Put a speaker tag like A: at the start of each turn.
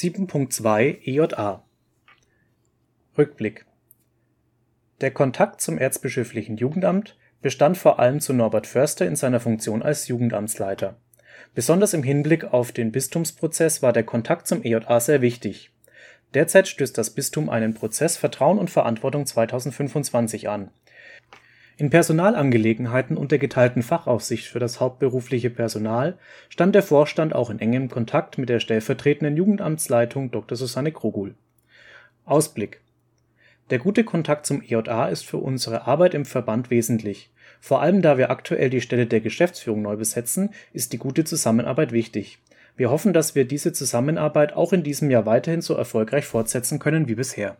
A: 7.2 EJA Rückblick Der Kontakt zum erzbischöflichen Jugendamt bestand vor allem zu Norbert Förster in seiner Funktion als Jugendamtsleiter. Besonders im Hinblick auf den Bistumsprozess war der Kontakt zum EJA sehr wichtig. Derzeit stößt das Bistum einen Prozess Vertrauen und Verantwortung 2025 an. In Personalangelegenheiten und der geteilten Fachaufsicht für das hauptberufliche Personal stand der Vorstand auch in engem Kontakt mit der stellvertretenden Jugendamtsleitung Dr. Susanne Krogul. Ausblick Der gute Kontakt zum EJA ist für unsere Arbeit im Verband wesentlich. Vor allem da wir aktuell die Stelle der Geschäftsführung neu besetzen, ist die gute Zusammenarbeit wichtig. Wir hoffen, dass wir diese Zusammenarbeit auch in diesem Jahr weiterhin so erfolgreich fortsetzen können wie bisher